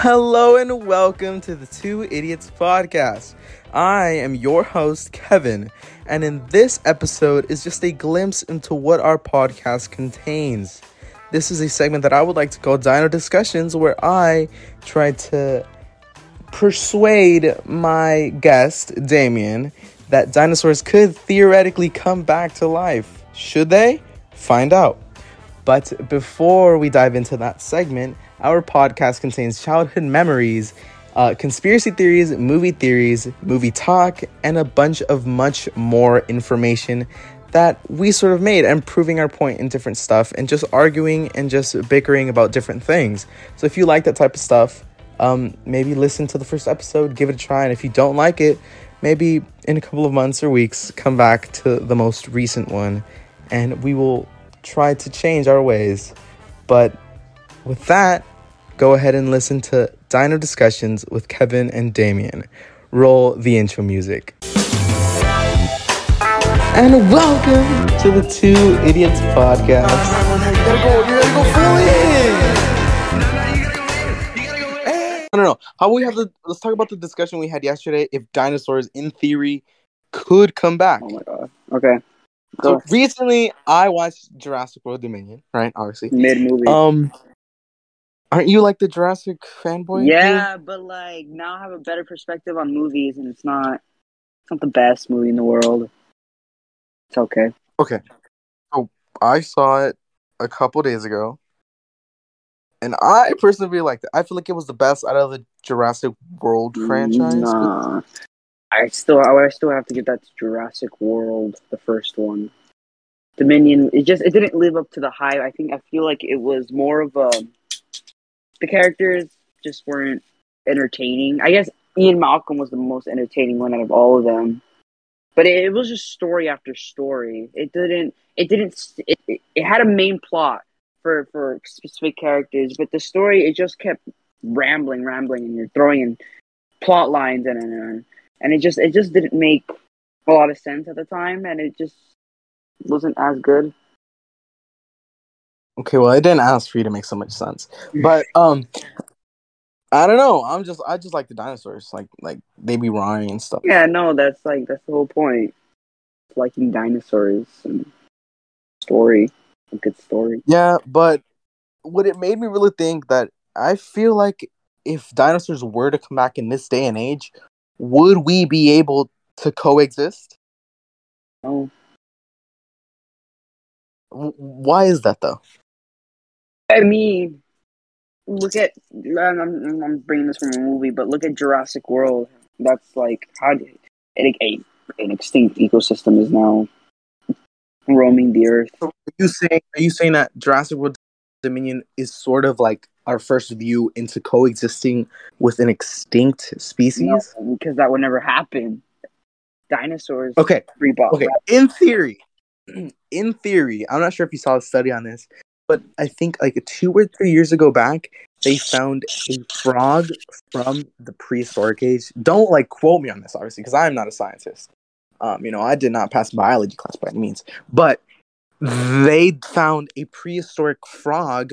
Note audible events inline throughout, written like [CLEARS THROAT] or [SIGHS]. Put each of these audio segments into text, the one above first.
Hello and welcome to the Two Idiots podcast. I am your host, Kevin, and in this episode is just a glimpse into what our podcast contains. This is a segment that I would like to call Dino Discussions, where I try to persuade my guest, Damian, that dinosaurs could theoretically come back to life. Should they? Find out. But before we dive into that segment, our podcast contains childhood memories, uh, conspiracy theories, movie theories, movie talk, and a bunch of much more information that we sort of made and proving our point in different stuff and just arguing and just bickering about different things. So if you like that type of stuff, um, maybe listen to the first episode, give it a try, and if you don't like it, maybe in a couple of months or weeks, come back to the most recent one, and we will try to change our ways. But with that, go ahead and listen to Dino Discussions with Kevin and Damian. Roll the intro music. And welcome to the Two Idiots podcast. You gotta go, you gotta go fully in. No, no, no. How we have the let's talk about the discussion we had yesterday. If dinosaurs, in theory, could come back. Oh my god. Okay. So recently, I watched Jurassic World Dominion. Right, obviously. Mid movie. Um, aren't you like the Jurassic fanboy? yeah, but like now I have a better perspective on movies, and it's not it's not the best movie in the world. It's okay. Okay. So I saw it a couple days ago, and I personally liked it. I feel like it was the best out of the Jurassic World franchise. Nah. I still I still have to give that to Jurassic World, the first one. Dominion, it just it didn't live up to the hype. I think I feel like it was more of a the characters just weren't entertaining. I guess Ian Malcolm was the most entertaining one out of all of them. But it, it was just story after story. It didn't it didn't it, it, it had a main plot for for specific characters, but the story it just kept rambling, rambling and you're throwing in plot lines and and and it just it just didn't make a lot of sense at the time and it just wasn't as good. Okay, well, I didn't ask for you to make so much sense, [LAUGHS] but um, I don't know. I'm just I just like the dinosaurs, like like they be roaring and stuff. Yeah, no, that's like that's the whole point. Liking dinosaurs and story, a good story. Yeah, but what it made me really think that I feel like if dinosaurs were to come back in this day and age, would we be able to coexist? Oh, W- Why is that though? I mean, look at I'm, I'm, I'm bringing this from a movie, but look at Jurassic World. That's like how did a, a an extinct ecosystem is now roaming the earth. Are you saying are you saying that Jurassic World Dominion is sort of like our first view into coexisting with an extinct species? No, because that would never happen. Dinosaurs Okay, okay. In theory, [CLEARS THROAT] in theory, I'm not sure if you saw a study on this, but I think like two or three years ago back, they found a frog from the prehistoric age. Don't like quote me on this, obviously, because I'm not a scientist. Um, you know, I did not pass biology class by any means, but they found a prehistoric frog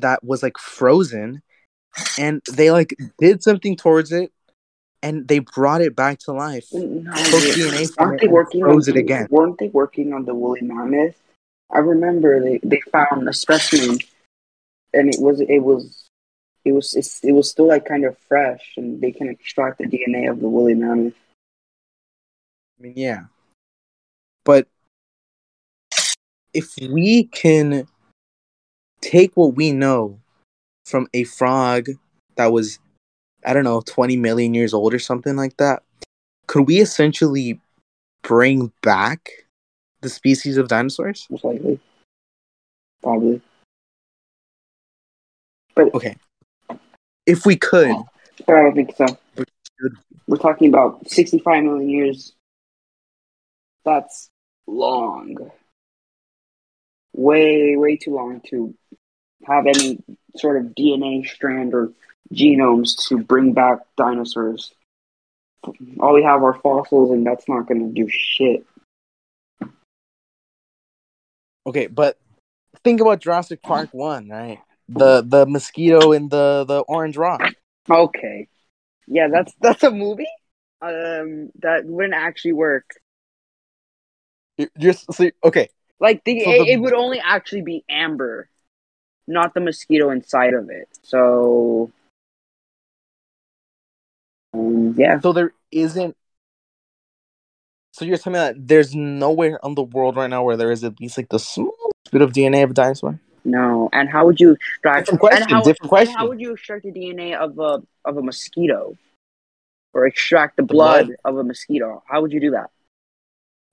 that was like frozen, and they like did something towards it, and they brought it back to life. No, DNA weren't they working froze on it again. Weren't they working on the woolly mammoth? I remember they, they found a specimen, and it was it was it was it was still like kind of fresh, and they can extract the DNA of the woolly mammoth. I mean, yeah. But if we can take what we know from a frog that was, I don't know, 20 million years old or something like that, could we essentially bring back the species of dinosaurs? Most likely, probably. But Okay. If we could, but I don't think so. We're talking about sixty-five million years. That's long. Way, way too long to have any sort of DNA strand or genomes to bring back dinosaurs. All we have are fossils, and that's not going to do shit. okay, but think about Jurassic Park 1, right? the the mosquito in the the orange rock. Okay. Yeah, that's that's a movie. Um, that wouldn't actually work. You're see, okay. Like the, So it, the- it would only actually be amber, not the mosquito inside of it. So, um, yeah, So there isn't. So you're telling me that there's nowhere on the world right now where there is at least like the smallest bit of DNA of a dinosaur. no. And how would you extract? Different question, how, different question. how would you extract the DNA of a of a mosquito, or extract the, The blood, blood? of a mosquito? How would you do that?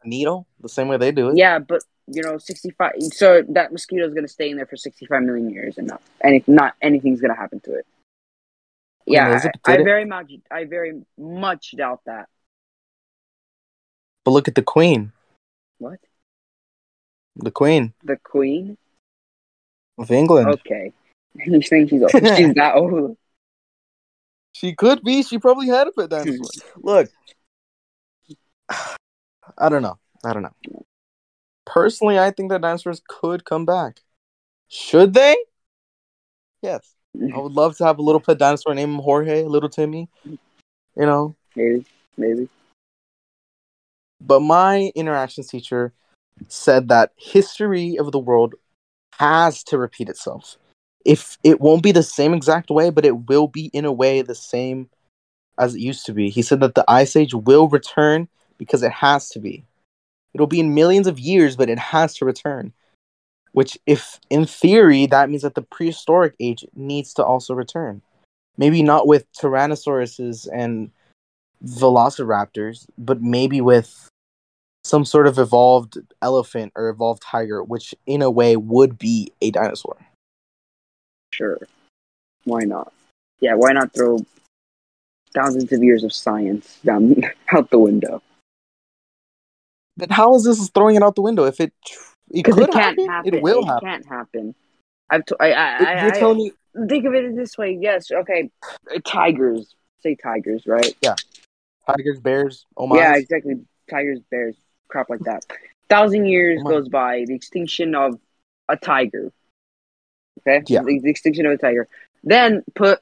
A needle, the same way they do it. Yeah, but you know, sixty five. So that mosquito is going to stay in there for sixty five million years, and not, and if not anything's going to happen to it. Yeah, I, I very much, I very much doubt that. But look at the queen. What? The queen The queen? of England. Okay. [LAUGHS] You think she's old? she's that old? [LAUGHS] She could be. She probably had a pet dinosaur. [LAUGHS] Look, [SIGHS] I don't know. I don't know. Personally, I think that dinosaurs could come back. Should they? Yes. I would love to have a little pet dinosaur named Jorge, little Timmy. You know, Maybe, maybe. but my interactions teacher said that history of the world has to repeat itself. If it won't be the same exact way, but it will be in a way the same as it used to be. He said that the ice age will return because it has to be. It'll be in millions of years, but it has to return. Which, if in theory, that means that the prehistoric age needs to also return. Maybe not with tyrannosauruses and velociraptors, but maybe with some sort of evolved elephant or evolved tiger, which in a way would be a dinosaur. Sure. Why not? Yeah, why not throw thousands of years of science down [LAUGHS] out the window? But how is this throwing it out the window? If it it could it can't happen, happen. it will it happen. can't happen. I've t- I, I, I, You're I- telling me think of it this way. Yes, okay. Uh, Tigers. Say tigers, right? Yeah. Tigers, bears, oh my. Yeah, exactly. Tigers, bears, crap like that. Thousand years on. goes by, the extinction of a tiger. Okay? Yeah. The, the extinction of a tiger. Then put,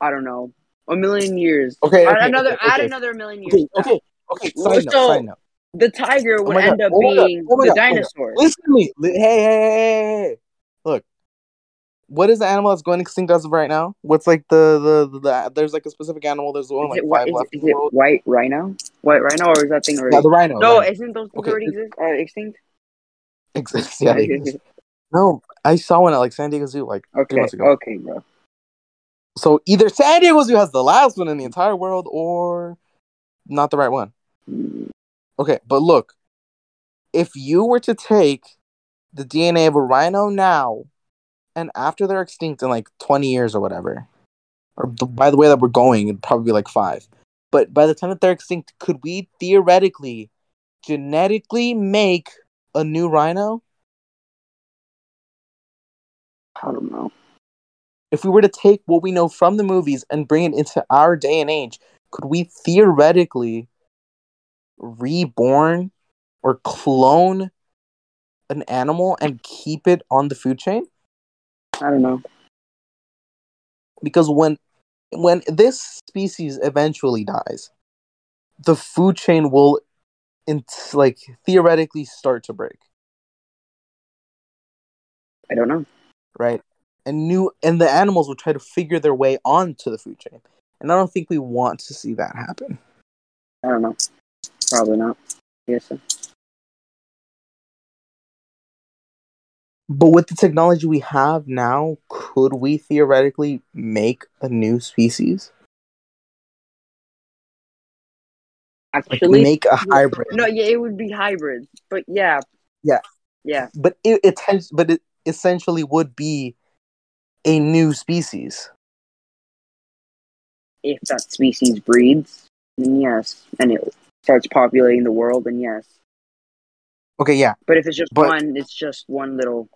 I don't know, a million years. Okay, add another, okay, add okay. another million years. Okay, okay, okay. Side note, So- side note. The tiger oh would my God, end up oh being oh the God, oh dinosaur. Listen to me. Hey, hey, hey, hey, hey. Look. What is the animal that's going extinct as of right now? What's like the the, the, the there's like a specific animal. There's only Is like it, five is, left is it white rhino? White rhino, or is that thing already? Yeah, the rhino. no, rhino. isn't those things Okay, already exist? Are extinct? Exists. [LAUGHS] Yeah, they exist. [LAUGHS] No, I saw one at like San Diego Zoo like three okay, months ago. okay, bro. So either San Diego Zoo has the last one in the entire world, or not the right one. Okay, but look, if you were to take the DNA of a rhino now, and after they're extinct in like twenty years or whatever, or by the way that we're going, it'd probably be like five. But by the time that they're extinct, could we theoretically, genetically make a new rhino? I don't know. if we were to take what we know from the movies and bring it into our day and age, could we theoretically reborn or clone an animal and keep it on the food chain? I don't know. Because when when this species eventually dies, the food chain will in, like theoretically start to break, I don't know. right? And new and the animals will try to figure their way onto the food chain. And I don't think we want to see that happen. I don't know. Probably not. Yes. But with the technology we have now, could we theoretically make a new species? Like Actually, make a hybrid. no. Yeah, it would be hybrids, but yeah. Yeah. Yeah. But it, it tends but it essentially would be a new species. If that species breeds, then yes, and it starts populating the world, then yes. Okay, yeah. But if it's just But- one, it's just one little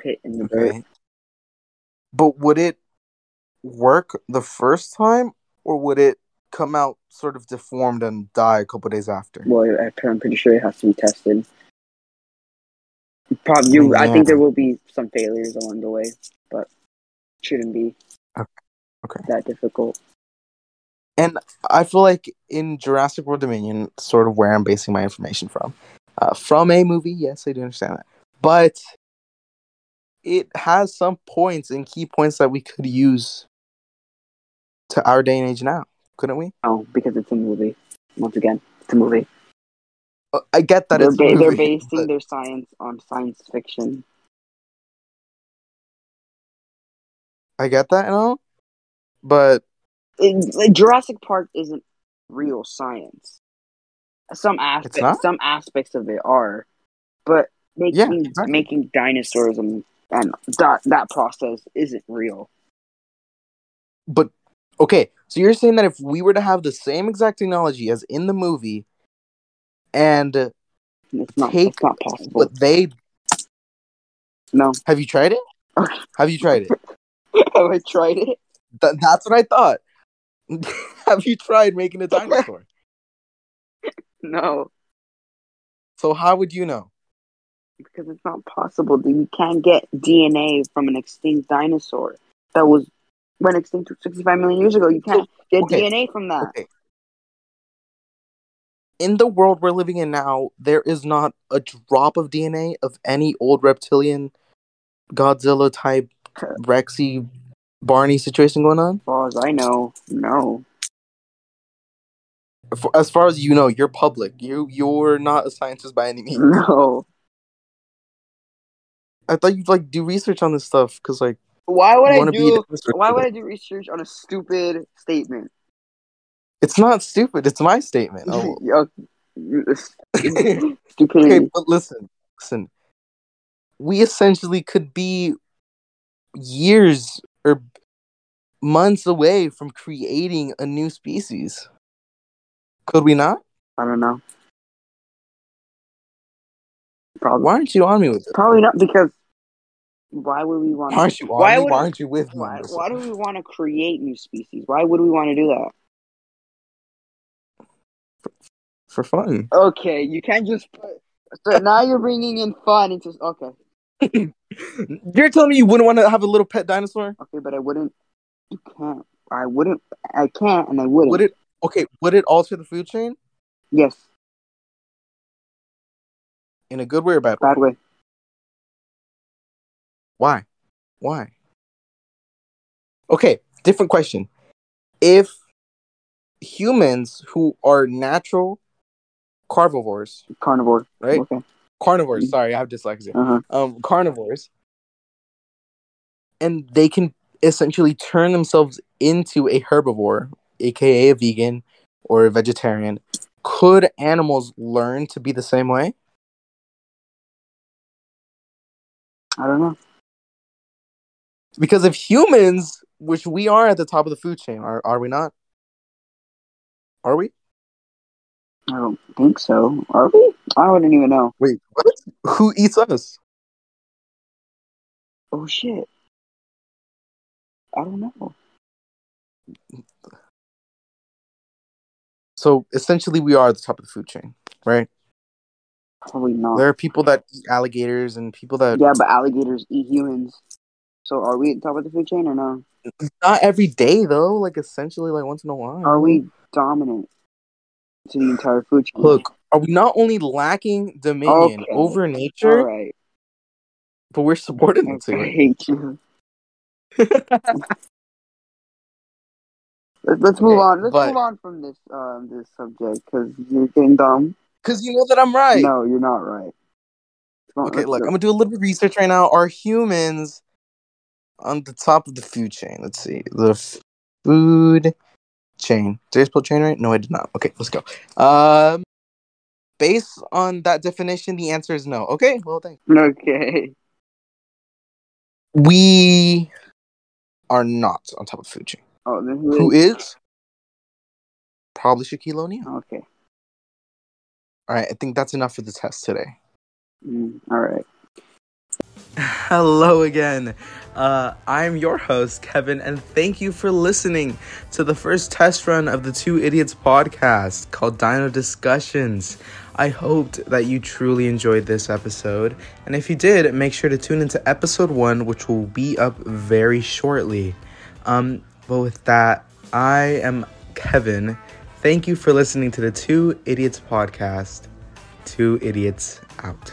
pit in the dirt. Okay. But would it work the first time or would it come out sort of deformed and die a couple days after? Well, I- I'm pretty sure it has to be tested. Probably, you, I think there will be some failures along the way, but shouldn't be Okay. that difficult. And I feel like in Jurassic World Dominion, sort of where I'm basing my information from, uh, from a movie. Yes, I do understand that, but it has some points and key points that we could use to our day and age now, couldn't we? Oh, because it's a movie. Once again, it's a movie. Uh, I get that they're, it's a ba- they're basing but their science on science fiction. I get that and all, but It, Jurassic Park isn't real science. Some aspects, some aspects of it are, but making Yeah, exactly. making dinosaurs and and that that process isn't real. but okay. So you're saying that if we were to have the same exact technology as in the movie, and It's not. Take it's not possible. what they No. have you tried it? Have you tried it? [LAUGHS] Have I tried it? Th- that's what I thought. [LAUGHS] have you tried making a [LAUGHS] dinosaur? No, so how would you know? because it's not possible. that You can't get DNA from an extinct dinosaur that was went extinct 65 million years ago. You can't get okay. DNA from that. Okay. In the world we're living in now, there is not a drop of DNA of any old reptilian, Godzilla type, Rexy, Barney situation going on. As far as I know, no. As far as you know, you're public. You you're not a scientist by any means. No. I thought you'd like do research on this stuff because like Why would I want to be. a do? Why would I do research on a stupid statement? It's not stupid. It's my statement. Oh. [LAUGHS] Okay, but listen, listen. We essentially could be years or months away from creating a new species. Could we not? I don't know. Probably. Why aren't you on me with this? Probably not because. Why would we want? Why aren't you on Why would- Why aren't you with me? Why, why do we want to create new species? Why would we want to do that? For fun. Okay, you can't just put. So now you're bringing in fun into. Okay, [LAUGHS] You're telling me you wouldn't want to have a little pet dinosaur? okay, but I wouldn't. You can't. I wouldn't. I can't, and I wouldn't. Would it? Okay, would it alter the food chain Yes, in a good way or bad way? bad way. Why? Why? Okay, different question. If humans who are natural carnivores, Carnivore. right? Okay. Carnivores, sorry, I have dyslexia. Uh huh. Um, carnivores, and they can essentially turn themselves into a herbivore, aka a vegan or a vegetarian. Could animals learn to be the same way? I don't know. Because if humans, which we are at the top of the food chain, are are we not? Are we? I don't think so. Are we? I wouldn't even know. Wait, what? Who eats us? Oh shit. I don't know. So essentially, we are at the top of the food chain, right? Probably not. There are people that eat alligators and people that Yeah, but alligators eat humans. So are we at the top of the food chain or no? not every day though. Like essentially, like once in a while. Are we dominant to the entire food chain? Look, are we not only lacking dominion Okay. over nature, right. but we're subordinate I to hate you. [LAUGHS] Let's, move Okay, on. Let's but- move on from this um this subject because you're getting dumb. Because you know that I'm right. No, you're not right. On, Okay, look, go. I'm gonna do a little bit of research right now. Are humans on the top of the food chain? Let's see. The food chain. Did I spell chain right? No, I did not. Okay, let's go. Um based on that definition, the answer is no. Okay, well thanks. Okay. We are not on top of food chain. Oh, then Who who is? Probably Shaquille O'Neal. Okay. All right, I think that's enough for the test today. Mm, all right. [LAUGHS] Hello again. Uh, I'm your host, Kevin, and thank you for listening to the first test run of the Two Idiots podcast called Dino Discussions. I hoped that you truly enjoyed this episode, and if you did, make sure to tune into episode one, which will be up very shortly. Um, but with that, I am Kevin. Thank you for listening to the Two Idiots podcast. Two Idiots out.